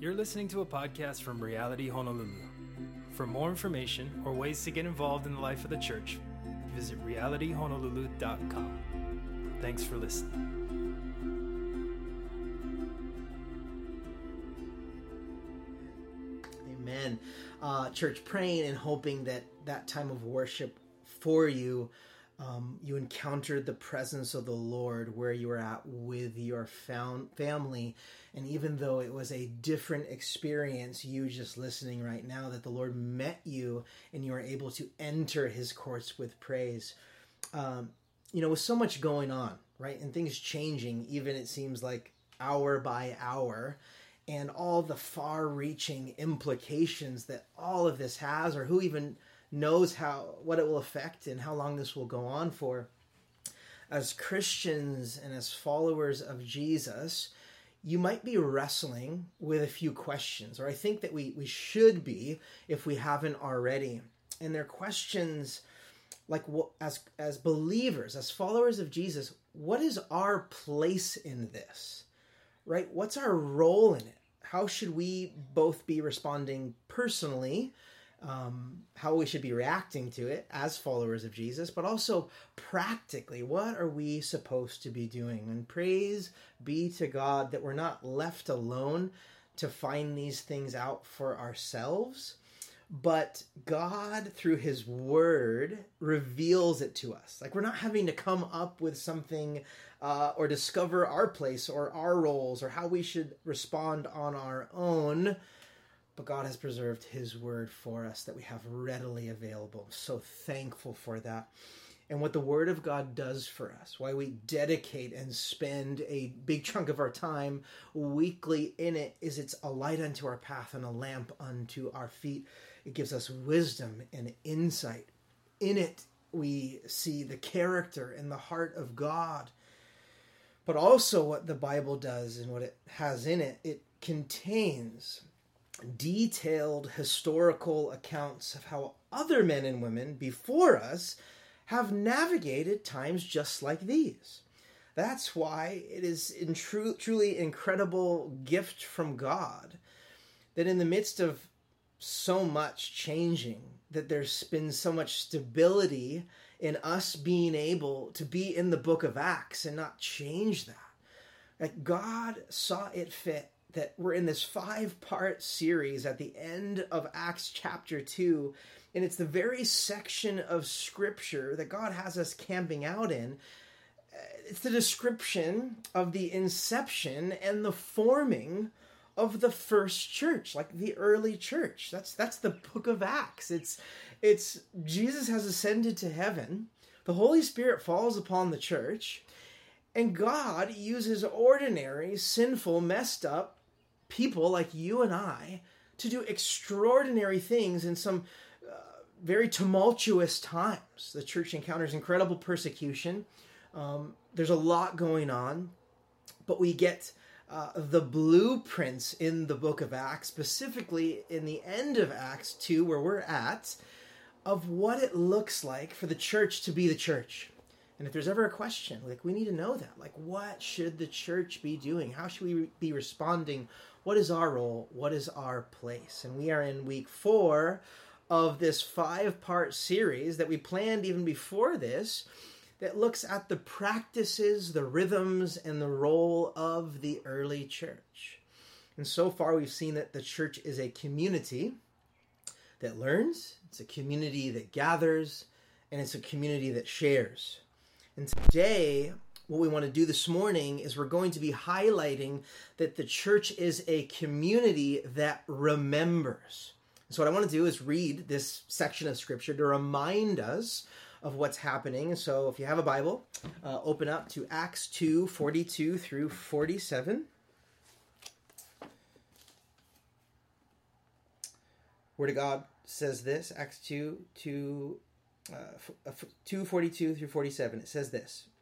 You're listening to a podcast from Reality Honolulu. For more information or ways to get involved in the life of the church, visit realityhonolulu.com. Thanks for listening. Amen. Uh, church, praying and hoping that that time of worship for you, um, you encountered the presence of the Lord where you were at with your found family. And even though it was a different experience, you just listening right now, that the Lord met you and you were able to enter his courts with praise. Um, you know, with so much going on, right? And things changing, even it seems like hour by hour and all the far reaching implications that all of this has, or who even knows how what it will affect and how long this will go on for. As Christians and as followers of Jesus, you might be wrestling with a few questions, or I think that we, we should be if we haven't already. And they're questions like as as believers, as followers of Jesus, what is our place in this? Right? What's our role in it? how should we both be responding personally, um, how we should be reacting to it as followers of Jesus, but also practically, what are we supposed to be doing? And praise be to God that we're not left alone to find these things out for ourselves but God, through His Word, reveals it to us. Like we're not having to come up with something uh, or discover our place or our roles or how we should respond on our own. But God has preserved His Word for us that we have readily available. So thankful for that and what the Word of God does for us, why we dedicate and spend a big chunk of our time weekly in it, is it's a light unto our path and a lamp unto our feet. It gives us wisdom and insight. In it, we see the character and the heart of God. But also, what the Bible does and what it has in it, it contains detailed historical accounts of how other men and women before us have navigated times just like these. That's why it is truly incredible gift from God that in the midst of so much changing, that there's been so much stability in us being able to be in the book of Acts and not change that. Like God saw it fit that we're in this five part series at the end of Acts chapter 2 and it's the very section of scripture that God has us camping out in. Uh, it's the description of the inception and the forming of the first church, like the early church. That's that's the book of Acts. It's it's Jesus has ascended to heaven. The Holy Spirit falls upon the church, and God uses ordinary, sinful, messed up people like you and I to do extraordinary things in some very tumultuous times. The church encounters incredible persecution. Um, there's a lot going on, but we get uh, the blueprints in the book of Acts, specifically in the end of Acts 2, where we're at, of what it looks like for the church to be the church. And if there's ever a question, like we need to know that. Like, what should the church be doing? How should we be responding? What is our role? What is our place? And we are in week four of this five part series that we planned even before this that looks at the practices, the rhythms, and the role of the early church. And so far, we've seen that the church is a community that learns, it's a community that gathers, and it's a community that shares. And today, what we want to do this morning is we're going to be highlighting that the church is a community that remembers. So, what I want to do is read this section of scripture to remind us of what's happening. So, if you have a Bible, uh, open up to Acts 2 42 through 47. Word of God says this Acts 2 2 uh, 242 through 47. It says this,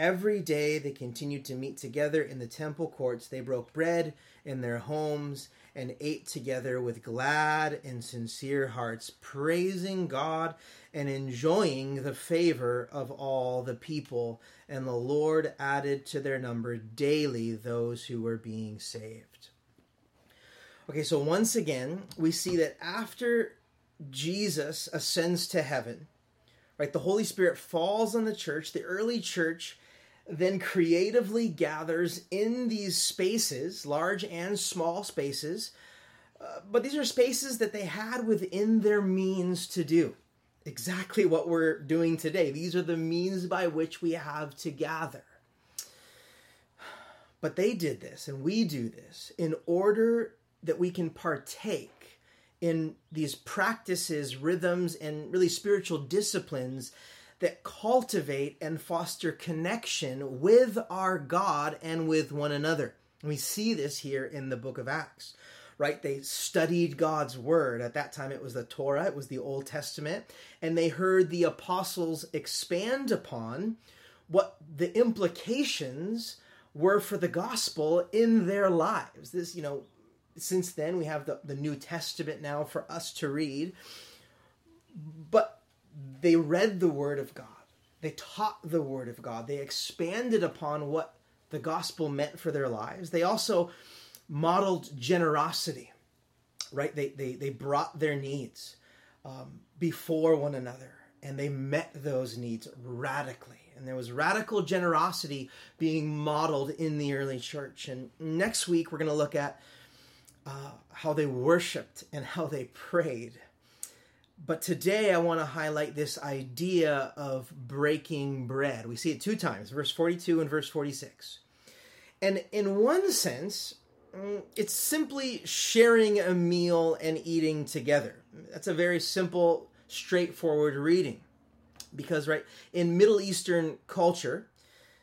Every day they continued to meet together in the temple courts. They broke bread in their homes and ate together with glad and sincere hearts, praising God and enjoying the favor of all the people. And the Lord added to their number daily those who were being saved. Okay, so once again, we see that after Jesus ascends to heaven, right, the Holy Spirit falls on the church, the early church then creatively gathers in these spaces, large and small spaces, uh, but these are spaces that they had within their means to do. Exactly what we're doing today. These are the means by which we have to gather. But they did this, and we do this, in order that we can partake in these practices, rhythms, and really spiritual disciplines that cultivate and foster connection with our God and with one another. we see this here in the book of Acts, right? They studied God's word. At that time, it was the Torah, it was the Old Testament, and they heard the apostles expand upon what the implications were for the gospel in their lives. This, you know, since then we have the, the New Testament now for us to read. But they read the Word of God. They taught the Word of God. They expanded upon what the gospel meant for their lives. They also modeled generosity, right? They, they, they brought their needs um, before one another and they met those needs radically. And there was radical generosity being modeled in the early church. And next week, we're going to look at uh, how they worshiped and how they prayed but today I want to highlight this idea of breaking bread. We see it two times, verse 42 and verse 46. And in one sense, mm, it's simply sharing a meal and eating together. That's a very simple, straightforward reading. Because, right, in Middle Eastern culture,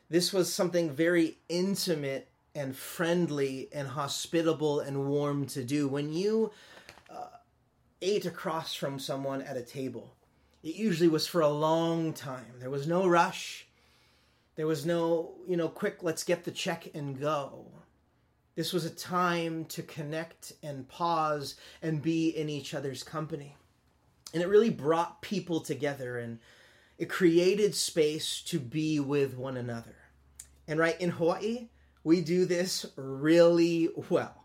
this was something very intimate and friendly and hospitable and warm to do. When you ate across from someone at a table. It usually was for a long time. There was no rush. There was no, you know, quick, let's get the check and go. This was a time to connect and pause and be in each other's company. And it really brought people together and it created space to be with one another. And right in Hawaii, we do this really well.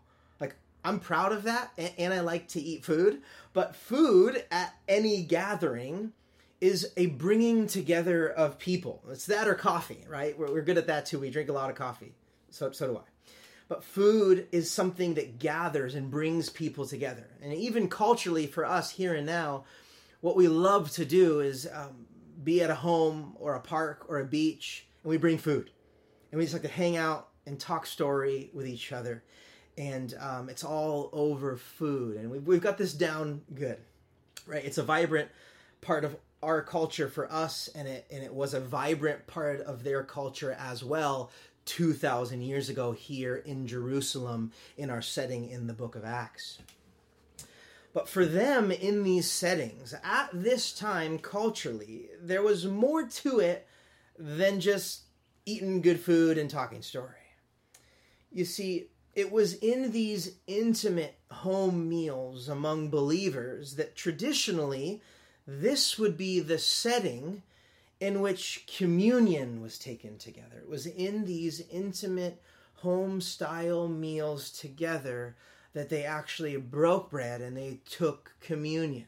I'm proud of that, and I like to eat food. But food at any gathering is a bringing together of people. It's that or coffee, right? We're, we're good at that too. We drink a lot of coffee. So, so do I. But food is something that gathers and brings people together. And even culturally, for us here and now, what we love to do is um, be at a home or a park or a beach, and we bring food. And we just like to hang out and talk story with each other and um, it's all over food, and we've, we've got this down good, right? It's a vibrant part of our culture for us, and it and it was a vibrant part of their culture as well. 2000 years ago here in Jerusalem in our setting in the book of Acts. But for them in these settings, at this time culturally, there was more to it than just eating good food and talking story. You see, it was in these intimate home meals among believers that traditionally this would be the setting in which communion was taken together. It was in these intimate home style meals together that they actually broke bread and they took communion.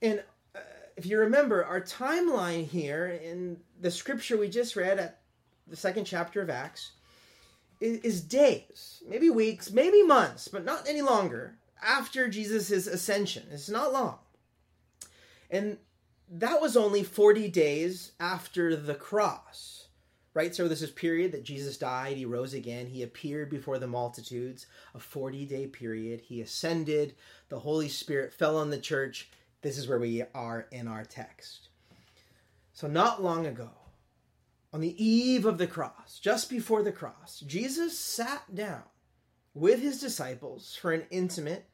And uh, if you remember, our timeline here in the scripture we just read at the second chapter of Acts is days, maybe weeks, maybe months, but not any longer after Jesus' ascension. It's not long. And that was only 40 days after the cross, right? So this is period that Jesus died, he rose again, he appeared before the multitudes, a 40 day period. He ascended, the Holy Spirit fell on the church. This is where we are in our text. So, not long ago, on the eve of the cross, just before the cross, Jesus sat down with his disciples for an intimate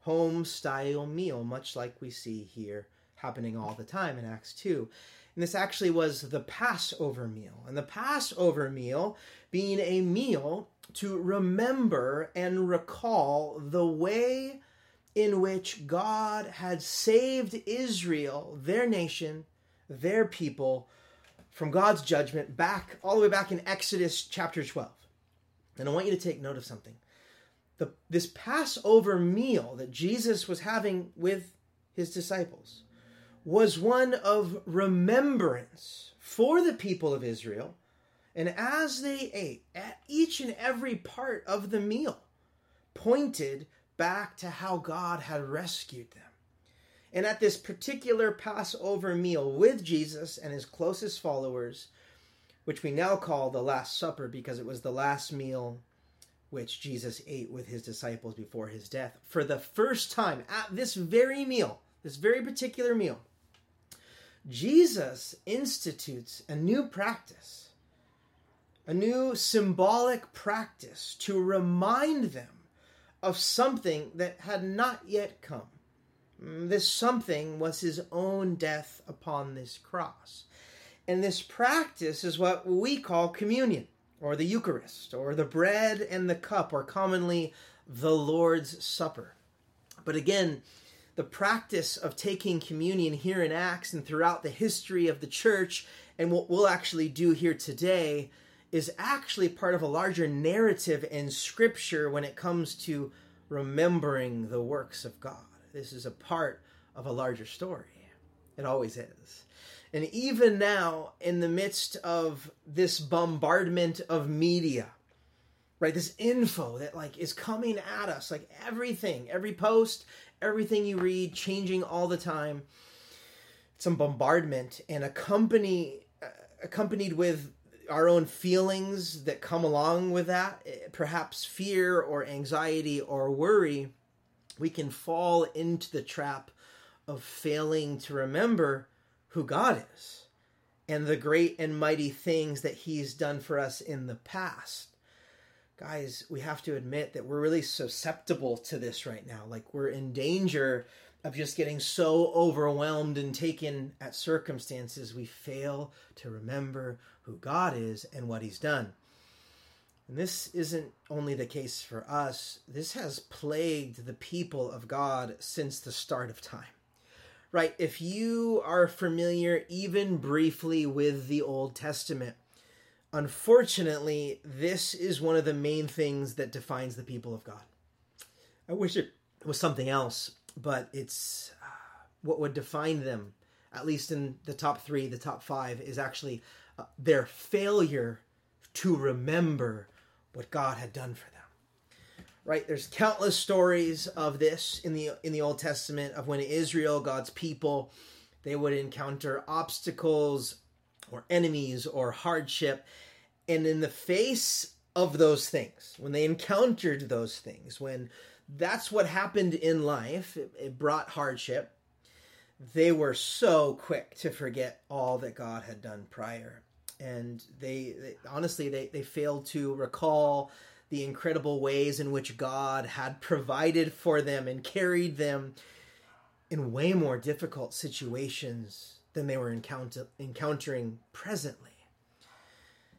home style meal, much like we see here happening all the time in Acts 2. And this actually was the Passover meal. And the Passover meal being a meal to remember and recall the way in which God had saved Israel, their nation, their people, from God's judgment back all the way back in Exodus chapter 12. And I want you to take note of something. The, this Passover meal that Jesus was having with his disciples was one of remembrance for the people of Israel. And as they ate, at each and every part of the meal pointed back to how God had rescued them. And at this particular Passover meal with Jesus and his closest followers, which we now call the Last Supper because it was the last meal which Jesus ate with his disciples before his death, for the first time at this very meal, this very particular meal, Jesus institutes a new practice, a new symbolic practice to remind them of something that had not yet come. Mm, this something was his own death upon this cross. And this practice is what we call communion, or the Eucharist, or the bread and the cup, or commonly the Lord's Supper. But again, the practice of taking communion here in Acts and throughout the history of the church, and what we'll actually do here today, is actually part of a larger narrative in Scripture when it comes to remembering the works of God. This is a part of a larger story. It always is. And even now, in the midst of this bombardment of media, right, this info that like is coming at us, like everything, every post, everything you read changing all the time. Some bombardment and accompany uh, accompanied with our own feelings that come along with that, eh, perhaps fear or anxiety or worry, we can fall into the trap of failing to remember who God is and the great and mighty things that He's done for us in the past guys, we have to admit that we're really susceptible to this right now. Like we're in danger of just getting so overwhelmed and taken at circumstances we fail to remember who God is and what he's done. And this isn't only the case for us, this has plagued the people of God since the start of time. Right? If you are familiar even briefly with the Old Testament, unfortunately, this is one of the main things that defines the people of God. I wish it was something else, but it's uh, what would define them, at least in the top three, the top five, is actually uh, their failure to remember what God had done for them. Right? There's countless stories of this in the in the Old Testament of when Israel, God's people, they would encounter obstacles or enemies or hardship and in the face of those things, when they encountered those things, when that's what happened in life, it, it brought hardship, they were so quick to forget all that God had done prior. And they, they honestly, they, they failed to recall the incredible ways in which God had provided for them and carried them in way more difficult situations than they were encounter- encountering presently.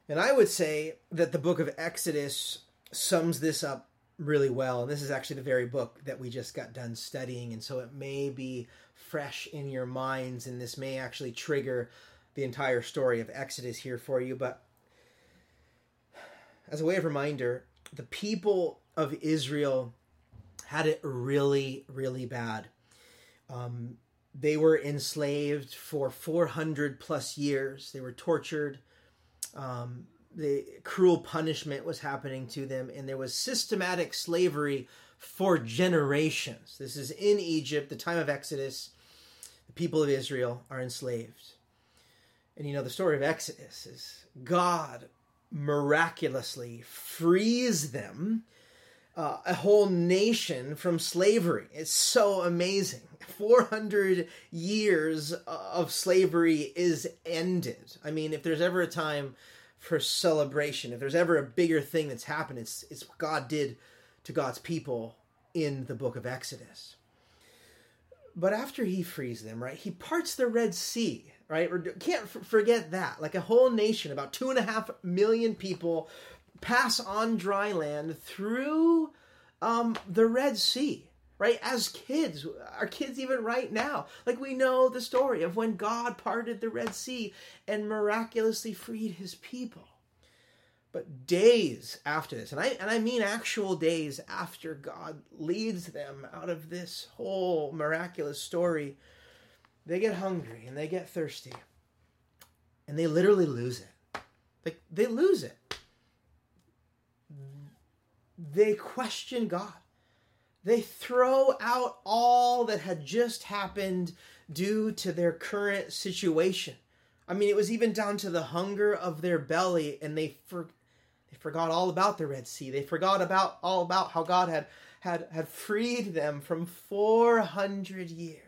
And I would say that the book of Exodus sums this up really well. And this is actually the very book that we just got done studying. And so it may be fresh in your minds, and this may actually trigger the entire story of Exodus here for you. But as a way of reminder, the people of Israel had it really, really bad. Um, they were enslaved for 400 plus years. They were tortured. Um, the cruel punishment was happening to them, and there was systematic slavery for generations. This is in Egypt, the time of Exodus. The people of Israel are enslaved. And you know, the story of Exodus is God miraculously frees them, uh, a whole nation from slavery. It's so amazing. 400 years of slavery is ended. I mean, if there's ever a time for celebration, if there's ever a bigger thing that's happened, it's, it's what God did to God's people in the book of Exodus. but after he frees them, right, he parts the Red Sea, right? Or can't forget that. Like a whole nation, about two and a half million people pass on dry land through um, the Red Sea, right? As kids, our kids, even right now, like we know the story of when God parted the Red Sea and miraculously freed his people. But days after this, and I and I mean actual days after God leads them out of this whole miraculous story, they get hungry and they get thirsty. And they literally lose it. Like they lose it. They question God. They throw out all that had just happened due to their current situation. I mean, it was even down to the hunger of their belly, and they for, they forgot all about the Red Sea. They forgot about all about how God had had had freed them from 400 years.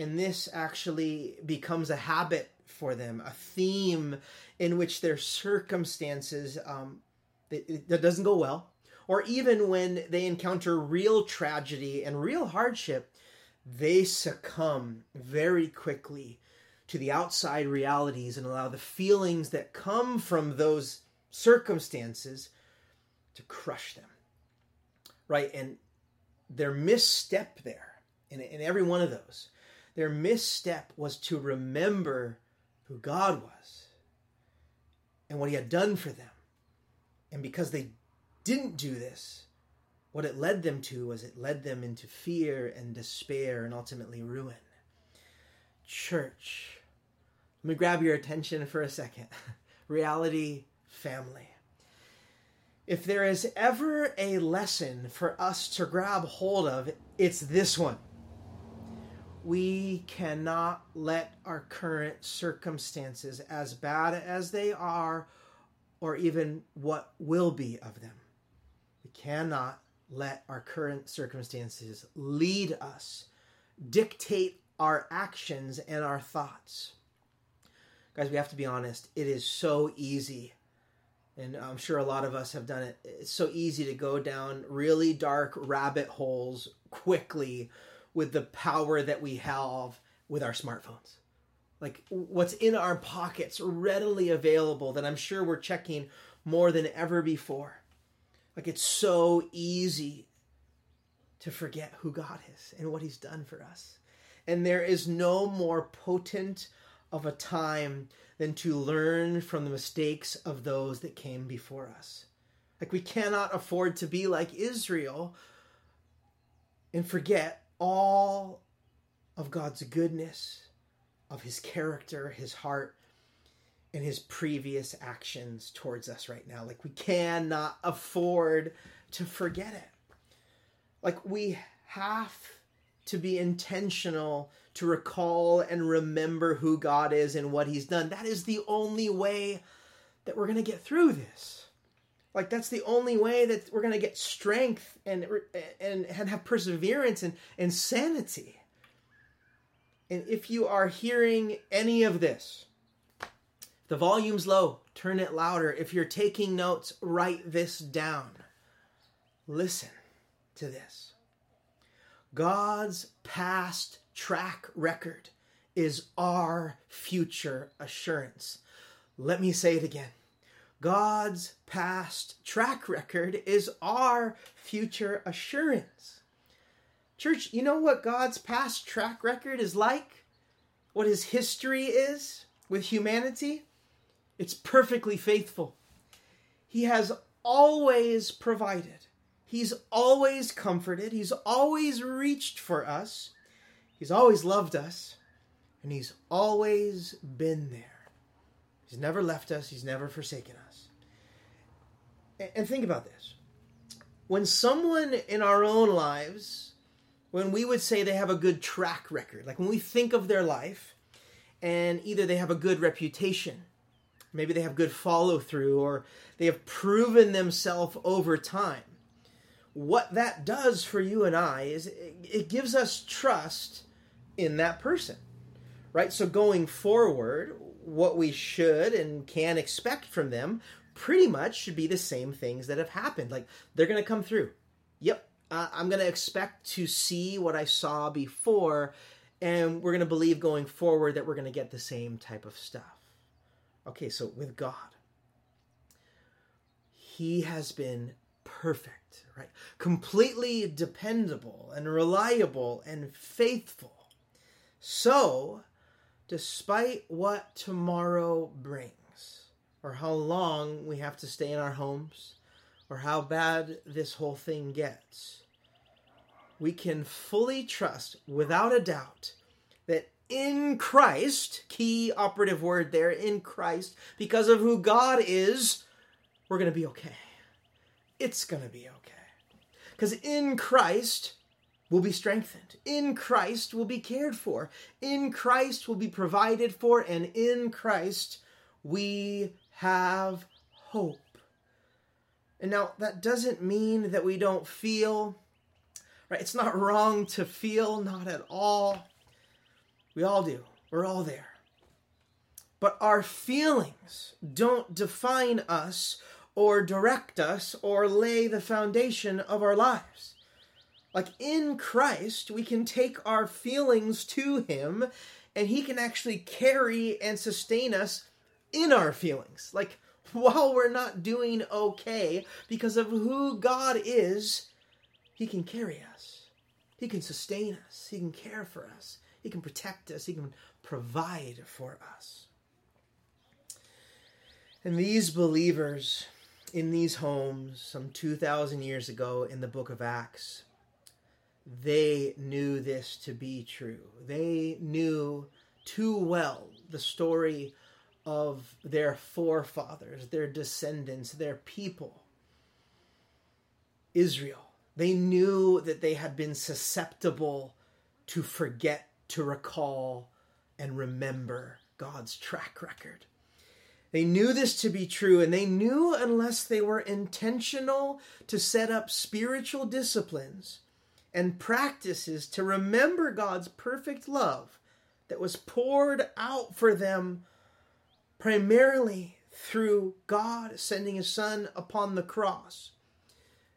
And this actually becomes a habit for them, a theme in which their circumstances um, that doesn't go well, or even when they encounter real tragedy and real hardship, they succumb very quickly to the outside realities and allow the feelings that come from those circumstances to crush them. Right? And their misstep there, in, in every one of those, their misstep was to remember who God was and what He had done for them. And because they didn't do this, what it led them to was it led them into fear and despair and ultimately ruin. Church, let me grab your attention for a second. Reality family. If there is ever a lesson for us to grab hold of, it's this one. We cannot let our current circumstances, as bad as they are, or even what will be of them, we cannot let our current circumstances lead us, dictate our actions and our thoughts. Guys, we have to be honest. It is so easy, and I'm sure a lot of us have done it. It's so easy to go down really dark rabbit holes quickly with the power that we have with our smartphones. Like what's in our pockets readily available that I'm sure we're checking more than ever before. Like it's so easy to forget who God is and what He's done for us. And there is no more potent of a time than to learn from the mistakes of those that came before us. Like we cannot afford to be like Israel and forget all of God's goodness, of his character, his heart, and his previous actions towards us right now. Like we cannot afford to forget it. Like we have to be intentional to recall and remember who God is and what he's done. That is the only way that we're going to get through this. Like that's the only way that we're going to get strength and and and have perseverance and and sanity. And if you are hearing any of this, the volume's low, turn it louder. If you're taking notes, write this down. Listen to this. God's past track record is our future assurance. Let me say it again. God's past track record is our future assurance. Church, you know what God's past track record is like? What his history is with humanity? It's perfectly faithful. He has always provided. He's always comforted. He's always reached for us. He's always loved us. And he's always been there. He's never left us. He's never forsaken us. And think about this. When someone in our own lives when we would say they have a good track record, like when we think of their life, and either they have a good reputation, maybe they have good follow through, or they have proven themselves over time. What that does for you and I is it gives us trust in that person, right? So going forward, what we should and can expect from them pretty much should be the same things that have happened. Like they're going to come through. Yep, uh, I'm going to expect to see what I saw before, and we're going to believe going forward that we're going to get the same type of stuff. Okay, so with God, He has been perfect, right? Completely dependable and reliable and faithful. So, despite what tomorrow brings, or how long we have to stay in our homes, or how bad this whole thing gets, we can fully trust, without a doubt, that in Christ, key operative word there, in Christ, because of who God is, we're going to be okay. It's going to be okay. Because in Christ, we'll be strengthened. In Christ, we'll be cared for. In Christ, we'll be provided for. And in Christ, we have hope. And now, that doesn't mean that we don't feel, right? It's not wrong to feel, not at all. We all do. We're all there. But our feelings don't define us or direct us or lay the foundation of our lives. Like in Christ, we can take our feelings to Him and He can actually carry and sustain us in our feelings. Like while we're not doing okay, because of who God is, He can carry us. He can sustain us. He can care for us. He can protect us. He can provide for us. And these believers in these homes some 2,000 years ago in the book of Acts, they knew this to be true. They knew too well the story of their forefathers, their descendants, their people, Israel. They knew that they had been susceptible to forget, to recall, and remember God's track record. They knew this to be true, and they knew unless they were intentional to set up spiritual disciplines and practices to remember God's perfect love that was poured out for them primarily through God sending his son upon the cross.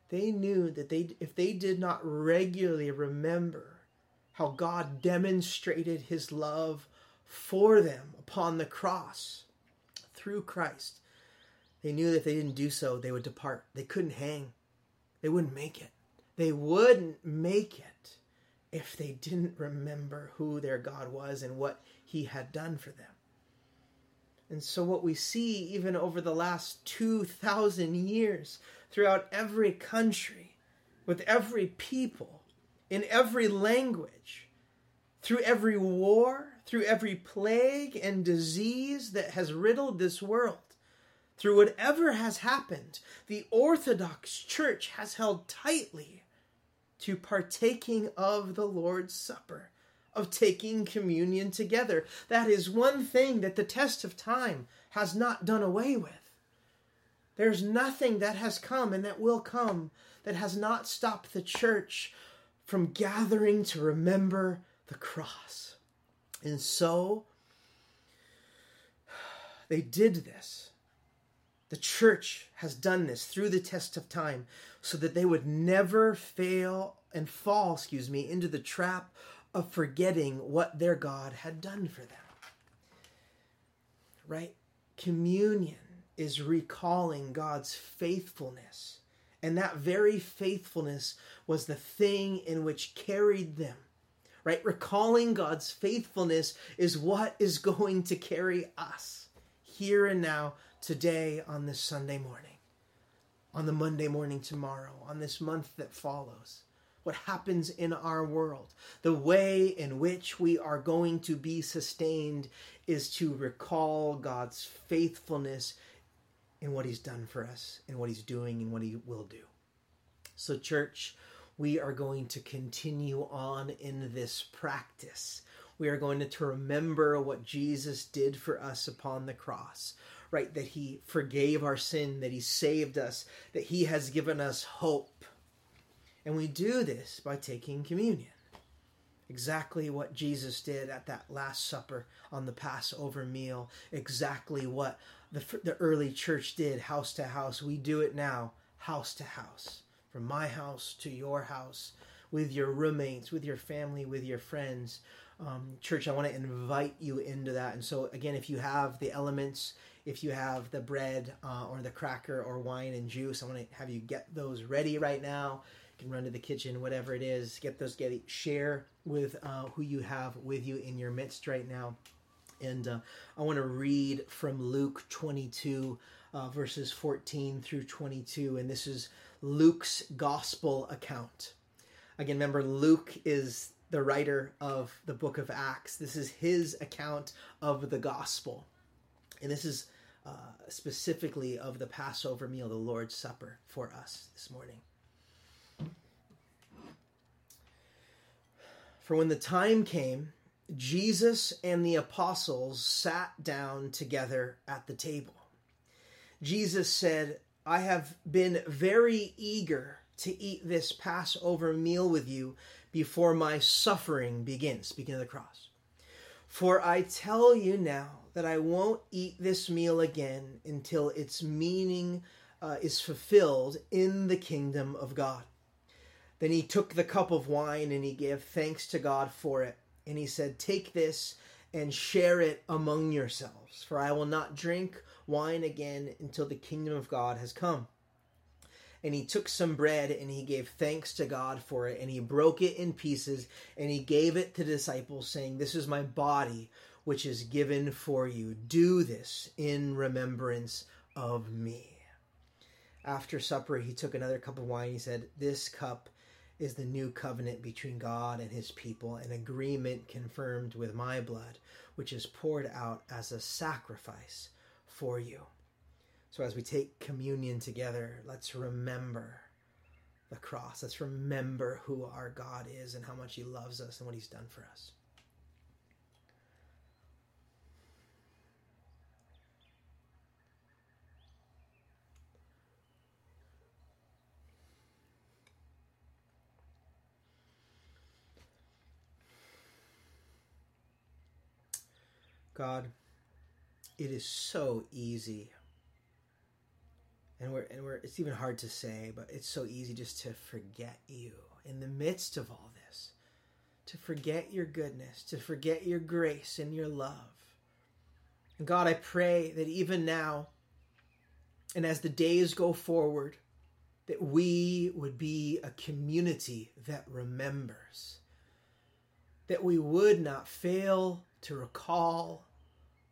They knew that they if they did not regularly remember how God demonstrated his love for them upon the cross through Christ, they knew that if they didn't do so, they would depart. They couldn't hang. They wouldn't make it. They wouldn't make it if they didn't remember who their God was and what he had done for them. And so, what we see even over the last 2,000 years throughout every country, with every people, in every language, through every war, through every plague and disease that has riddled this world, through whatever has happened, the Orthodox Church has held tightly to partaking of the Lord's Supper, of taking communion together. That is one thing that the test of time has not done away with. There's nothing that has come and that will come that has not stopped the church from gathering to remember the cross. And so they did this. The church has done this through the test of time so that they would never fail and fall, excuse me, into the trap of forgetting what their God had done for them. Right? Communion is recalling God's faithfulness. And that very faithfulness was the thing in which carried them right? Recalling God's faithfulness is what is going to carry us here and now, today, on this Sunday morning, on the Monday morning tomorrow, on this month that follows. What happens in our world, the way in which we are going to be sustained is to recall God's faithfulness in what He's done for us, in what He's doing, and what He will do. So, church, we are going to continue on in this practice. We are going to remember what Jesus did for us upon the cross, right? That he forgave our sin, that he saved us, that he has given us hope. And we do this by taking communion. Exactly what Jesus did at that Last Supper on the Passover meal. Exactly what the, the early church did, house to house. We do it now, house to house from my house to your house, with your roommates, with your family, with your friends. Um, church, I want to invite you into that. And so, again, if you have the elements, if you have the bread uh, or the cracker or wine and juice, I want to have you get those ready right now. Can run to the kitchen, whatever it is, get those, get it, share with uh, who you have with you in your midst right now. And uh, I want to read from Luke 22, uh, verses 14 through 22. And this is Luke's gospel account. Again, remember, Luke is the writer of the book of Acts. This is his account of the gospel. And this is uh, specifically of the Passover meal, the Lord's Supper, for us this morning. For when the time came, Jesus and the apostles sat down together at the table. Jesus said, I have been very eager to eat this Passover meal with you before my suffering begins. Speaking of the cross. For I tell you now that I won't eat this meal again until its meaning uh, is fulfilled in the kingdom of God. Then he took the cup of wine and he gave thanks to God for it. And he said, Take this and share it among yourselves, for I will not drink wine again until the kingdom of God has come. And he took some bread and he gave thanks to God for it, and he broke it in pieces and he gave it to the disciples, saying, This is my body, which is given for you. Do this in remembrance of me. After supper, he took another cup of wine. He said, This cup is the new covenant between God and his people, an agreement confirmed with my blood, which is poured out as a sacrifice for you. So as we take communion together, let's remember the cross. Let's remember who our God is and how much he loves us and what he's done for us. God, it is so easy. And we're and we're it's even hard to say, but it's so easy just to forget you in the midst of all this. To forget your goodness, to forget your grace and your love. And God, I pray that even now and as the days go forward, that we would be a community that remembers, that we would not fail to recall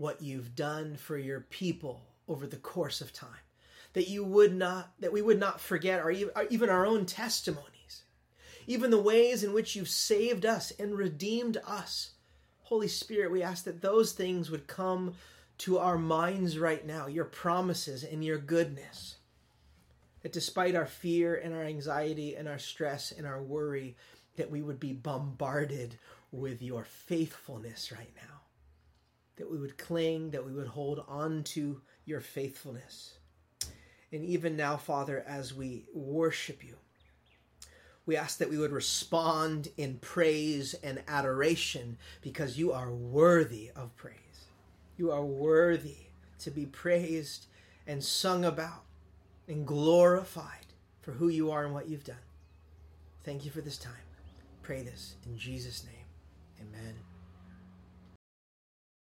what you've done for your people over the course of time that you would not that we would not forget our even our own testimonies even the ways in which you've saved us and redeemed us holy spirit we ask that those things would come to our minds right now your promises and your goodness that despite our fear and our anxiety and our stress and our worry that we would be bombarded with your faithfulness right now. That we would cling, that we would hold on to your faithfulness. And even now, Father, as we worship you, we ask that we would respond in praise and adoration because you are worthy of praise. You are worthy to be praised and sung about and glorified for who you are and what you've done. Thank you for this time. Pray this in Jesus' name. Amen.